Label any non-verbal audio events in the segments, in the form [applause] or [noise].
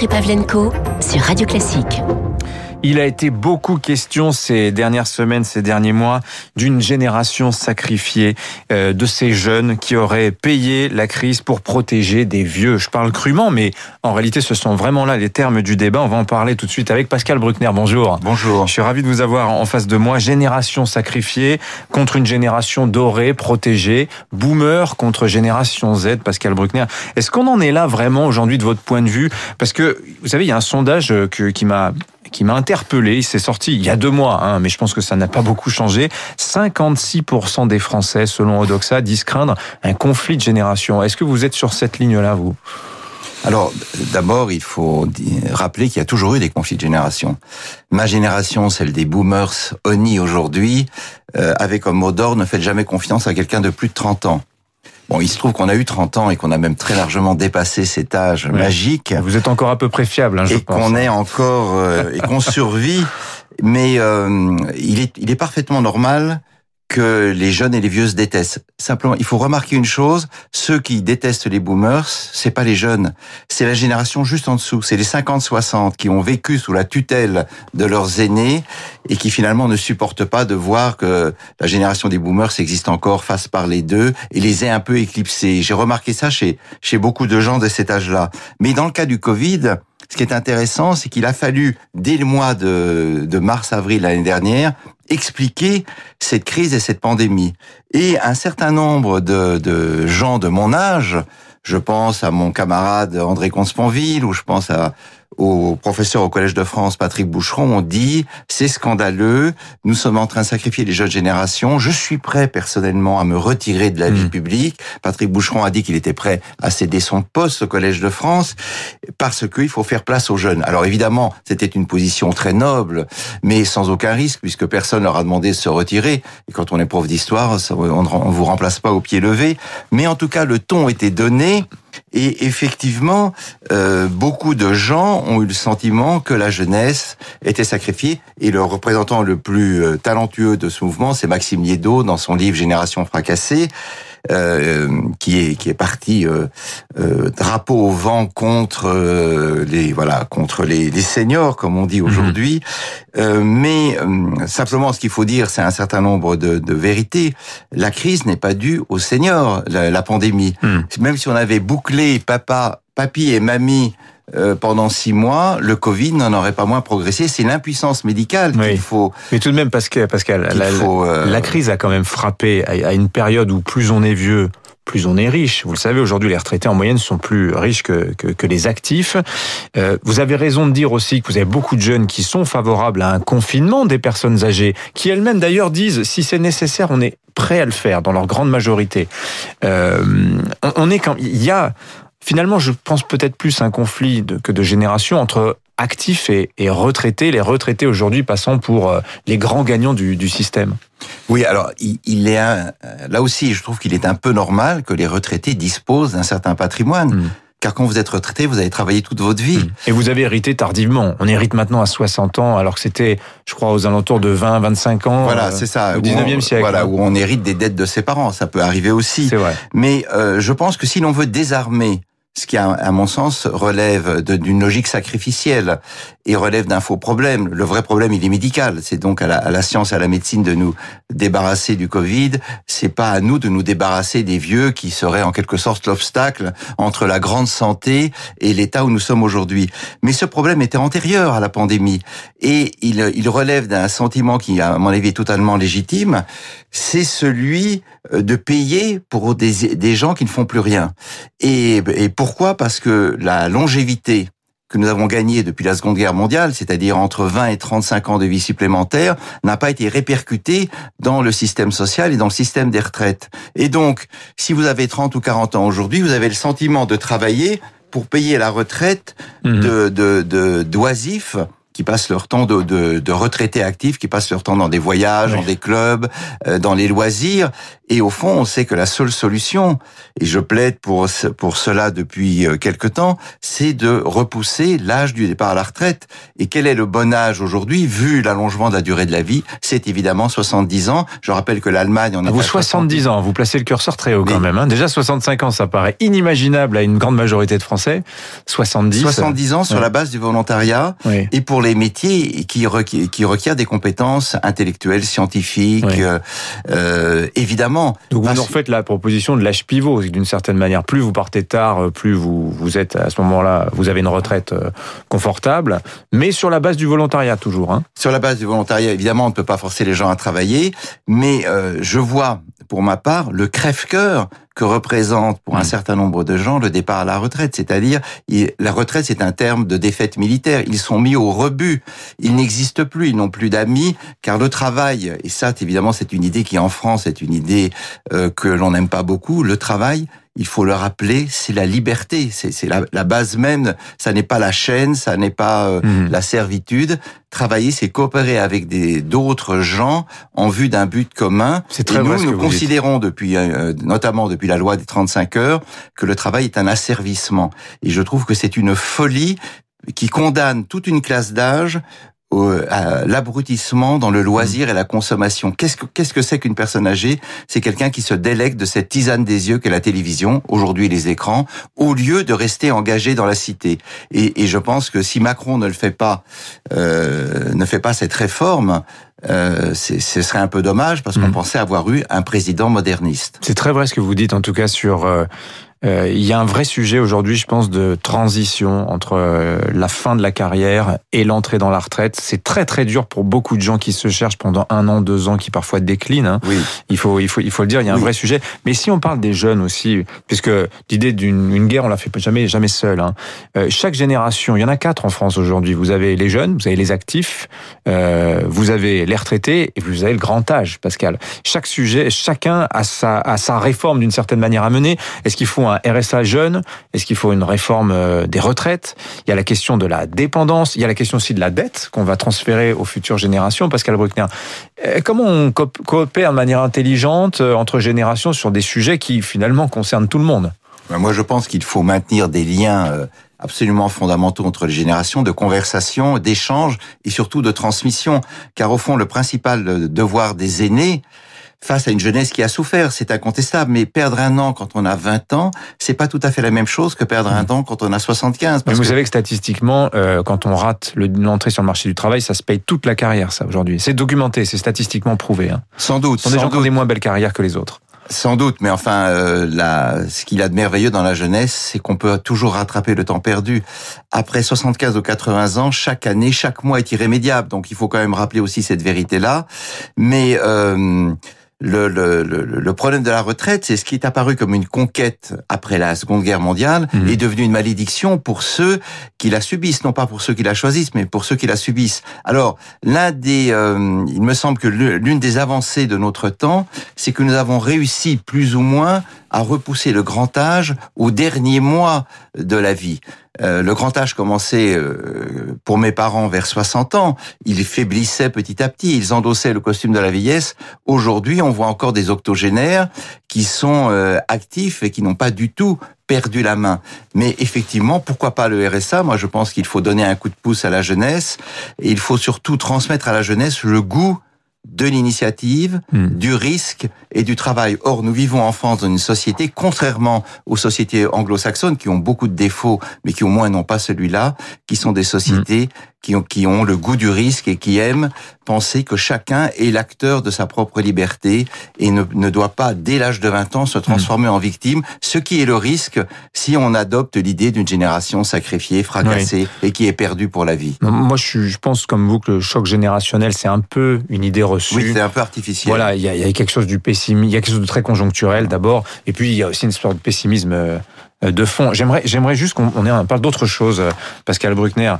Dimitri Pavlenko sur Radio Classique. Il a été beaucoup question ces dernières semaines, ces derniers mois, d'une génération sacrifiée, euh, de ces jeunes qui auraient payé la crise pour protéger des vieux. Je parle crûment, mais en réalité, ce sont vraiment là les termes du débat. On va en parler tout de suite avec Pascal Bruckner. Bonjour. Bonjour. Je suis ravi de vous avoir en face de moi. Génération sacrifiée contre une génération dorée, protégée. Boomer contre génération Z. Pascal Bruckner. Est-ce qu'on en est là vraiment aujourd'hui de votre point de vue? Parce que, vous savez, il y a un sondage qui m'a qui m'a interpellé. Il s'est sorti il y a deux mois, hein, mais je pense que ça n'a pas beaucoup changé. 56% des Français, selon Odoxa, disent craindre un conflit de génération. Est-ce que vous êtes sur cette ligne-là, vous? Alors, d'abord, il faut rappeler qu'il y a toujours eu des conflits de génération. Ma génération, celle des boomers, Oni aujourd'hui, euh, avait comme mot d'ordre ne faites jamais confiance à quelqu'un de plus de 30 ans. Bon, il se trouve qu'on a eu 30 ans et qu'on a même très largement dépassé cet âge magique. Vous êtes encore à peu près fiable, hein, je et qu'on est encore euh, et qu'on survit. [laughs] Mais euh, il est il est parfaitement normal que les jeunes et les vieux se détestent. Simplement, il faut remarquer une chose, ceux qui détestent les boomers, c'est pas les jeunes, c'est la génération juste en dessous, c'est les 50-60 qui ont vécu sous la tutelle de leurs aînés et qui finalement ne supportent pas de voir que la génération des boomers existe encore face par les deux et les ait un peu éclipsés. J'ai remarqué ça chez, chez beaucoup de gens de cet âge-là. Mais dans le cas du Covid, ce qui est intéressant, c'est qu'il a fallu, dès le mois de, de mars-avril l'année dernière, expliquer cette crise et cette pandémie. Et un certain nombre de, de gens de mon âge, je pense à mon camarade André Consponville, ou je pense à au professeur au Collège de France, Patrick Boucheron, ont dit c'est scandaleux, nous sommes en train de sacrifier les jeunes générations, je suis prêt personnellement à me retirer de la vie hmm. publique. Patrick Boucheron a dit qu'il était prêt à céder son poste au Collège de France parce qu'il faut faire place aux jeunes. Alors évidemment, c'était une position très noble, mais sans aucun risque puisque personne leur a demandé de se retirer. Et quand on est prof d'histoire, on ne vous remplace pas au pied levé. Mais en tout cas, le ton était donné et effectivement, euh, beaucoup de gens ont eu le sentiment que la jeunesse était sacrifiée. Et le représentant le plus euh, talentueux de ce mouvement, c'est Maxime Liedot dans son livre Génération fracassée. Euh, qui est qui est parti euh, euh, drapeau au vent contre les voilà contre les, les seniors comme on dit mhm. aujourd'hui. mais simplement, ce qu'il faut dire, c'est un certain nombre de, de vérités. La crise n'est pas due aux seniors, la, la pandémie. Mhm. Même si on avait bouclé papa, papy et mamie euh, pendant six mois, le Covid n'en aurait pas moins progressé. C'est l'impuissance médicale qu'il faut. Mais tout de même, Pascal, Pascal la, euh, la, crise a quand même frappé à une période où plus on est vieux, plus on est riche. Vous le savez, aujourd'hui, les retraités en moyenne sont plus riches que, que, que les actifs. Euh, vous avez raison de dire aussi que vous avez beaucoup de jeunes qui sont favorables à un confinement des personnes âgées, qui elles-mêmes d'ailleurs disent, si c'est nécessaire, on est prêt à le faire, dans leur grande majorité. Euh, on est quand il y a finalement, je pense peut-être plus un conflit de, que de génération entre actifs et, et retraités, les retraités aujourd'hui passant pour euh, les grands gagnants du, du système. Oui, alors il, il est un, là aussi, je trouve qu'il est un peu normal que les retraités disposent d'un certain patrimoine. Hmm. Car quand vous êtes retraité, vous avez travaillé toute votre vie. Hmm. Et vous avez hérité tardivement. On hérite maintenant à 60 ans, alors que c'était, je crois, aux alentours de 20, 25 ans. Voilà, euh, c'est ça. Au 19e siècle. Voilà, où on hérite des dettes de ses parents. Ça peut arriver aussi. C'est vrai. Mais euh, je pense que si l'on veut désarmer ce qui, à mon sens, relève d'une logique sacrificielle et relève d'un faux problème. Le vrai problème, il est médical. C'est donc à la, à la, science, à la médecine de nous débarrasser du Covid. C'est pas à nous de nous débarrasser des vieux qui seraient en quelque sorte l'obstacle entre la grande santé et l'état où nous sommes aujourd'hui. Mais ce problème était antérieur à la pandémie et il, il relève d'un sentiment qui, à mon avis, est totalement légitime. C'est celui de payer pour des, des gens qui ne font plus rien. Et, et pourquoi? Parce que la longévité que nous avons gagnée depuis la Seconde Guerre mondiale, c'est-à-dire entre 20 et 35 ans de vie supplémentaire, n'a pas été répercutée dans le système social et dans le système des retraites. Et donc, si vous avez 30 ou 40 ans aujourd'hui, vous avez le sentiment de travailler pour payer la retraite mmh. de d'oisifs qui passent leur temps de, de, de retraités actifs, qui passent leur temps dans des voyages, dans des clubs, euh, dans les loisirs. Et au fond, on sait que la seule solution, et je plaide pour pour cela depuis euh, quelque temps, c'est de repousser l'âge du départ à la retraite. Et quel est le bon âge aujourd'hui, vu l'allongement de la durée de la vie? C'est évidemment 70 ans. Je rappelle que l'Allemagne en est vous 70 ans, vous placez le curseur très haut quand même. Hein. Déjà 65 ans, ça paraît inimaginable à une grande majorité de Français. 70. 70 ans sur la base du volontariat et pour les métiers qui, qui requièrent des compétences intellectuelles, scientifiques, euh, euh, évidemment. Donc vous nous refaites la proposition de l'âge pivot d'une certaine manière. Plus vous partez tard, plus vous vous êtes à ce moment-là, vous avez une retraite euh, confortable, mais sur la base du volontariat toujours. Hein. Sur la base du volontariat, évidemment, on ne peut pas forcer les gens à travailler, mais euh, je vois pour ma part le crève-cœur que représente pour un mm. certain nombre de gens le départ à la retraite. C'est-à-dire, la retraite, c'est un terme de défaite militaire. Ils sont mis au rebut. Ils n'existent plus. Ils n'ont plus d'amis, car le travail, et ça, évidemment, c'est une idée qui, en France, est une idée euh, que l'on n'aime pas beaucoup. Le travail, il faut le rappeler, c'est la liberté, c'est la, la, base même. Ça n'est pas la chaîne, ça n'est pas euh, mhm. la servitude. Travailler, c'est coopérer avec d'autres gens en vue d'un but commun. C'est très Et nous, nous considérons depuis, euh, notamment depuis la loi des 35 heures, que le travail est un asservissement. Et je trouve que c'est une folie qui condamne toute une classe d'âge à l'abrutissement dans le loisir et la consommation. Qu'est-ce que qu'est-ce que c'est qu'une personne âgée? C'est quelqu'un qui se délègue de cette tisane des yeux qu'est la télévision, aujourd'hui les écrans, au lieu de rester engagé dans la cité. Et, et je pense que si Macron ne le fait pas, euh, ne fait pas cette réforme, euh, ce serait un peu dommage parce qu'on mm. pensait avoir eu un président moderniste. C'est très vrai ce que vous dites en tout cas sur euh, euh, il y a un vrai sujet aujourd'hui, je pense, de transition entre euh, la fin de la carrière et l'entrée dans la retraite. C'est très très dur pour beaucoup de gens qui se cherchent pendant un an, deux ans, qui parfois déclinent. Hein. Oui. Il faut il faut il faut le dire. Il y a un vrai sujet. Mais si on parle des jeunes aussi, puisque l'idée d'une guerre, on la fait jamais jamais seule. Hein. Euh, chaque génération, il y en a quatre en France aujourd'hui. Vous avez les jeunes, vous avez les actifs, euh, vous avez les retraités et vous avez le grand âge, Pascal. Chaque sujet, chacun a sa a sa réforme d'une certaine manière à mener. Est-ce qu'il faut un RSA jeune Est-ce qu'il faut une réforme euh, des retraites? Il y a la question de la dépendance. Il y a la question aussi de la dette qu'on va transférer aux futures générations. Pascal Bruckner, euh, comment on coopère de manière intelligente euh, entre générations sur des sujets qui finalement concernent tout le monde? Ben, Moi, je pense qu'il faut maintenir des liens absolument fondamentaux entre les générations, de conversation, d'échange et surtout de transmission. Car au fond, le principal devoir des aînés, face à une jeunesse qui a souffert, c'est incontestable. Mais perdre un an quand on a 20 ans, c'est pas tout à fait la même chose que perdre un mmh. an quand on a 75. Mais vous savez que statistiquement, euh, quand on rate l'entrée sur le marché du travail, ça se paye toute la carrière, ça aujourd'hui. C'est documenté, c'est statistiquement prouvé. Hein. Sans doute. Ce sont des gens qui ont des moins belles carrières que les autres. Sans doute, mais enfin, euh, la, ce qu'il a de merveilleux dans la jeunesse, c'est qu'on peut toujours rattraper le temps perdu. Après 75 ou 80 ans, chaque année, chaque mois est irrémédiable. Donc, il faut quand même rappeler aussi cette vérité-là. Mais euh, le, le, le, problème de la retraite, c'est ce qui est apparu comme une conquête après la Seconde Guerre mondiale, mhm. est devenu une malédiction pour ceux qui la subissent, non pas pour ceux qui la choisissent, mais pour ceux qui la subissent. Alors, l'un des, euh, il me semble que l'une des avancées de notre temps, c'est que nous avons réussi plus ou moins à repousser le grand âge au dernier mois de la vie. Euh, le grand âge commençait euh, pour mes parents vers 60 ans. Ils faiblissaient petit à petit. Ils endossaient le costume de la vieillesse. Aujourd'hui, on voit encore des octogénaires qui sont euh, actifs et qui n'ont pas du tout perdu la main. Mais effectivement, pourquoi pas le RSA Moi, je pense qu'il faut donner un coup de pouce à la jeunesse et il faut surtout transmettre à la jeunesse le goût de l'initiative, hmm. du risque et du travail. Or, nous vivons en France dans une société, contrairement aux sociétés anglo-saxonnes qui ont beaucoup de défauts, mais qui au moins n'ont pas celui-là, qui sont des sociétés hmm qui ont, qui ont le goût du risque et qui aiment penser que chacun est l'acteur de sa propre liberté et ne, ne doit pas, dès l'âge de 20 ans, se transformer en victime, ce qui est le risque si on adopte l'idée d'une génération sacrifiée, fracassée et qui est perdue pour la vie. Moi, je, je, pense comme vous que le choc générationnel, c'est un peu une idée reçue. Oui, c'est un peu artificiel. Voilà, il y y a quelque chose du pessimisme, il y a quelque chose de très conjoncturel d'abord, et puis il y a aussi une sorte de pessimisme euh, de fond. J'aimerais, j'aimerais juste qu'on on parle d'autre chose, Pascal Bruckner.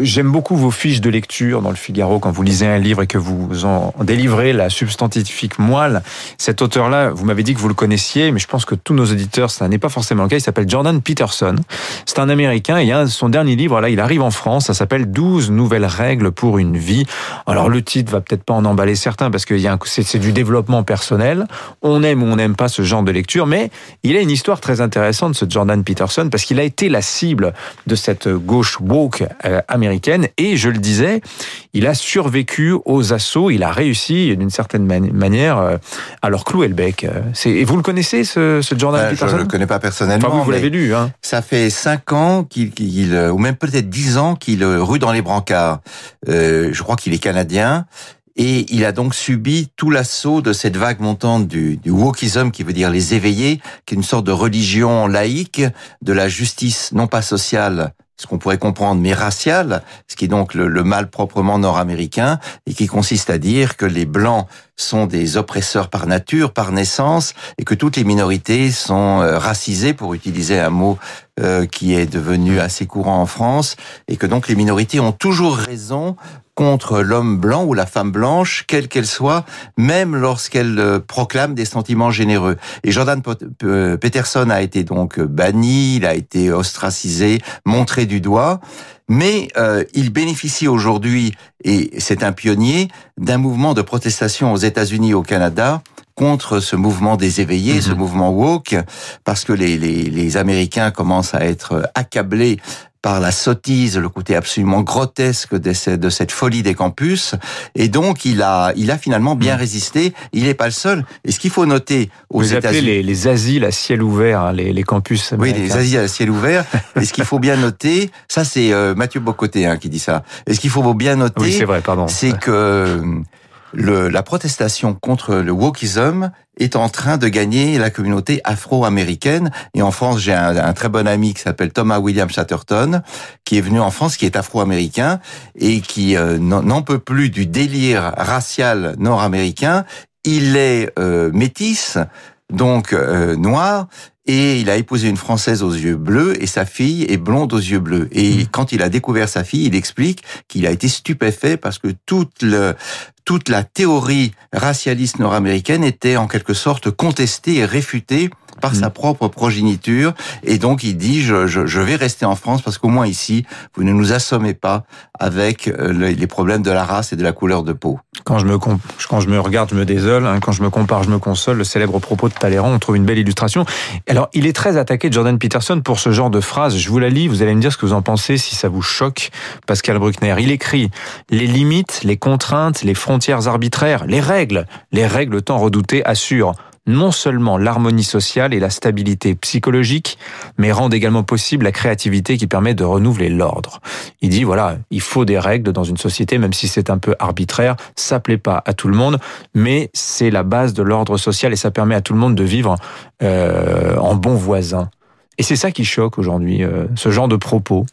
J'aime beaucoup vos fiches de lecture dans le Figaro quand vous lisez un livre et que vous en délivrez la substantifique moelle. Cet auteur-là, vous m'avez dit que vous le connaissiez, mais je pense que tous nos auditeurs, ça n'est pas forcément le cas. Il s'appelle Jordan Peterson. C'est un Américain et il a son dernier livre, là, il arrive en France. Ça s'appelle 12 nouvelles règles pour une vie. Alors le titre va peut-être pas en emballer certains parce que c'est du développement personnel. On aime ou on n'aime pas ce genre de lecture, mais il a une histoire très intéressante, ce Jordan Peterson, parce qu'il a été la cible de cette gauche woke euh, américaine. Et je le disais, il a survécu aux assauts, il a réussi d'une certaine manière euh, à leur clouer le bec. Et vous le connaissez, ce, ce Jordan ben, Peterson Je ne le connais pas personnellement. Enfin, vous, l'avez lu. Hein. Ça fait cinq ans qu'il, ou même peut-être dix ans qu'il rue dans les brancards. Euh, je crois qu'il est canadien. Et il a donc subi tout l'assaut de cette vague montante du, du wokism, qui veut dire les éveillés, qui est une sorte de religion laïque, de la justice non pas sociale, ce qu'on pourrait comprendre, mais raciale, ce qui est donc le, mal proprement nord-américain, et qui consiste à dire que les blancs sont des oppresseurs par nature, par naissance, et que toutes les minorités sont euh, racisées, pour utiliser un mot euh, qui est devenu assez courant en France, et que donc les minorités ont toujours raison contre l'homme blanc ou la femme blanche, quelle qu'elle soit, même lorsqu'elle euh, proclame des sentiments généreux. Et Jordan euh, Peterson a été donc banni, il a été ostracisé, montré du doigt, mais euh, il bénéficie aujourd'hui, et c'est un pionnier, d'un mouvement de protestation aux États-Unis et au Canada contre ce mouvement des éveillés, ce mhm. mouvement woke, parce que les, les, les Américains commencent à être accablés par la sottise, le côté absolument grotesque de cette, folie des campus. Et donc, il a, il a finalement bien hmm. résisté. Il n'est pas le seul. Et ce qu'il faut noter aux États-Unis... Les, les asiles à ciel ouvert, hein, les, les campus américains. Oui, les asiles à ciel ouvert. et ce qu'il faut bien noter, ça c'est euh, Mathieu Bocoté hein, qui dit ça. Et ce qu'il faut bien noter, oui, c'est vrai, pardon. C'est que le, la protestation contre le wokism est en train de gagner la communauté afro-américaine. Et en France, j'ai un, très bon ami qui s'appelle Thomas William Chatterton, qui est venu en France, qui est afro-américain et qui euh, n'en peut plus du délire racial nord-américain. Il est euh, métis, donc euh, noir, et il a épousé une Française aux yeux bleus et sa fille est blonde aux yeux bleus. Et mmh. quand il a découvert sa fille, il explique qu'il a été stupéfait parce que toute le, toute la théorie racialiste nord-américaine était en quelque sorte contestée et réfutée par sa mm. propre progéniture. Et donc, il dit, je, je, je vais rester en France parce qu'au moins ici, vous ne nous assommez pas avec euh, les problèmes de la race et de la couleur de peau. Quand je me, quand je me regarde, je me désole. Hein. Quand je me compare, je me console. Le célèbre propos de Talleyrand, on trouve une belle illustration. Alors, il est très attaqué, Jordan Peterson, pour ce genre de phrase. Je vous la lis, vous allez me dire ce que vous en pensez, si ça vous choque, Pascal Bruckner. Il écrit « Les limites, les contraintes, les frontières arbitraires, les règles, les règles tant redoutées assurent non seulement l'harmonie sociale et la stabilité psychologique, mais rendent également possible la créativité qui permet de renouveler l'ordre. Il dit, voilà, il faut des règles dans une société, même si c'est un peu arbitraire, ça plaît pas à tout le monde, mais c'est la base de l'ordre social et ça permet à tout le monde de vivre euh, en bon voisin. Et c'est ça qui choque aujourd'hui, euh, ce genre de propos.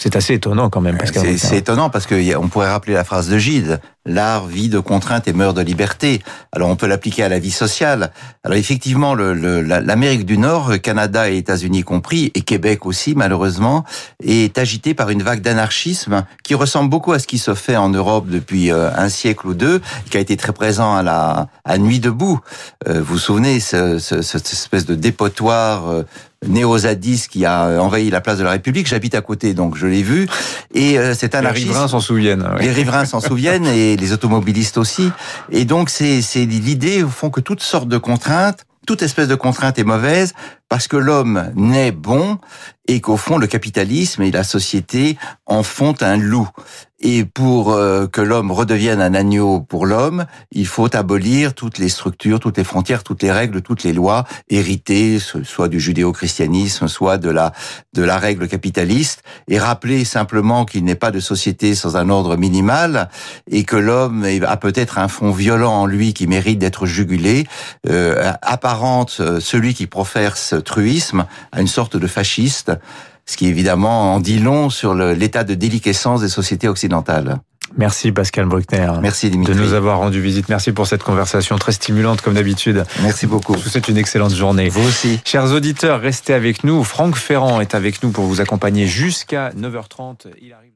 C'est assez étonnant quand même. C'est étonnant parce qu'on pourrait rappeler la phrase de Gide l'art vit de contraintes et meurt de liberté. Alors on peut l'appliquer à la vie sociale. Alors effectivement, l'Amérique du Nord, Canada et États-Unis compris, et Québec aussi malheureusement, est agité par une vague d'anarchisme qui ressemble beaucoup à ce qui se fait en Europe depuis euh, un siècle ou deux, qui a été très présent à la à Nuit debout. Euh, vous vous souvenez, ce, cette espèce de dépotoir euh, néo-zadiste qui a envahi la place de la République. J'habite à côté, donc je l'ai vu. Et c'est un Les riverains s'en souviennent. Les riverains s'en souviennent et les automobilistes aussi. Et donc, c'est l'idée, au fond, que toutes sortes de contraintes, toute espèce de contrainte est mauvaise parce que l'homme naît bon et qu'au fond, le capitalisme et la société en font un loup. Et pour euh, que l'homme redevienne un agneau pour l'homme, il faut abolir toutes les structures, toutes les frontières, toutes les règles, toutes les lois héritées, soit du judéo-christianisme, soit de la de la règle capitaliste, et rappeler simplement qu'il n'est pas de société sans un ordre minimal et que l'homme a peut-être un fond violent en lui qui mérite d'être jugulé, euh, apparente euh, celui qui profère ce truisme à une sorte de fasciste ce qui évidemment en dit long sur l'état de déliquescence des sociétés occidentales. Merci Pascal Bruckner. Merci Dimitri. De nous avoir rendu visite. Merci pour cette conversation très stimulante comme d'habitude. Merci beaucoup. Je vous souhaite une excellente journée. Vous aussi. Chers auditeurs, restez avec nous. Franck Ferrand est avec nous pour vous accompagner jusqu'à 9h30. Il arrive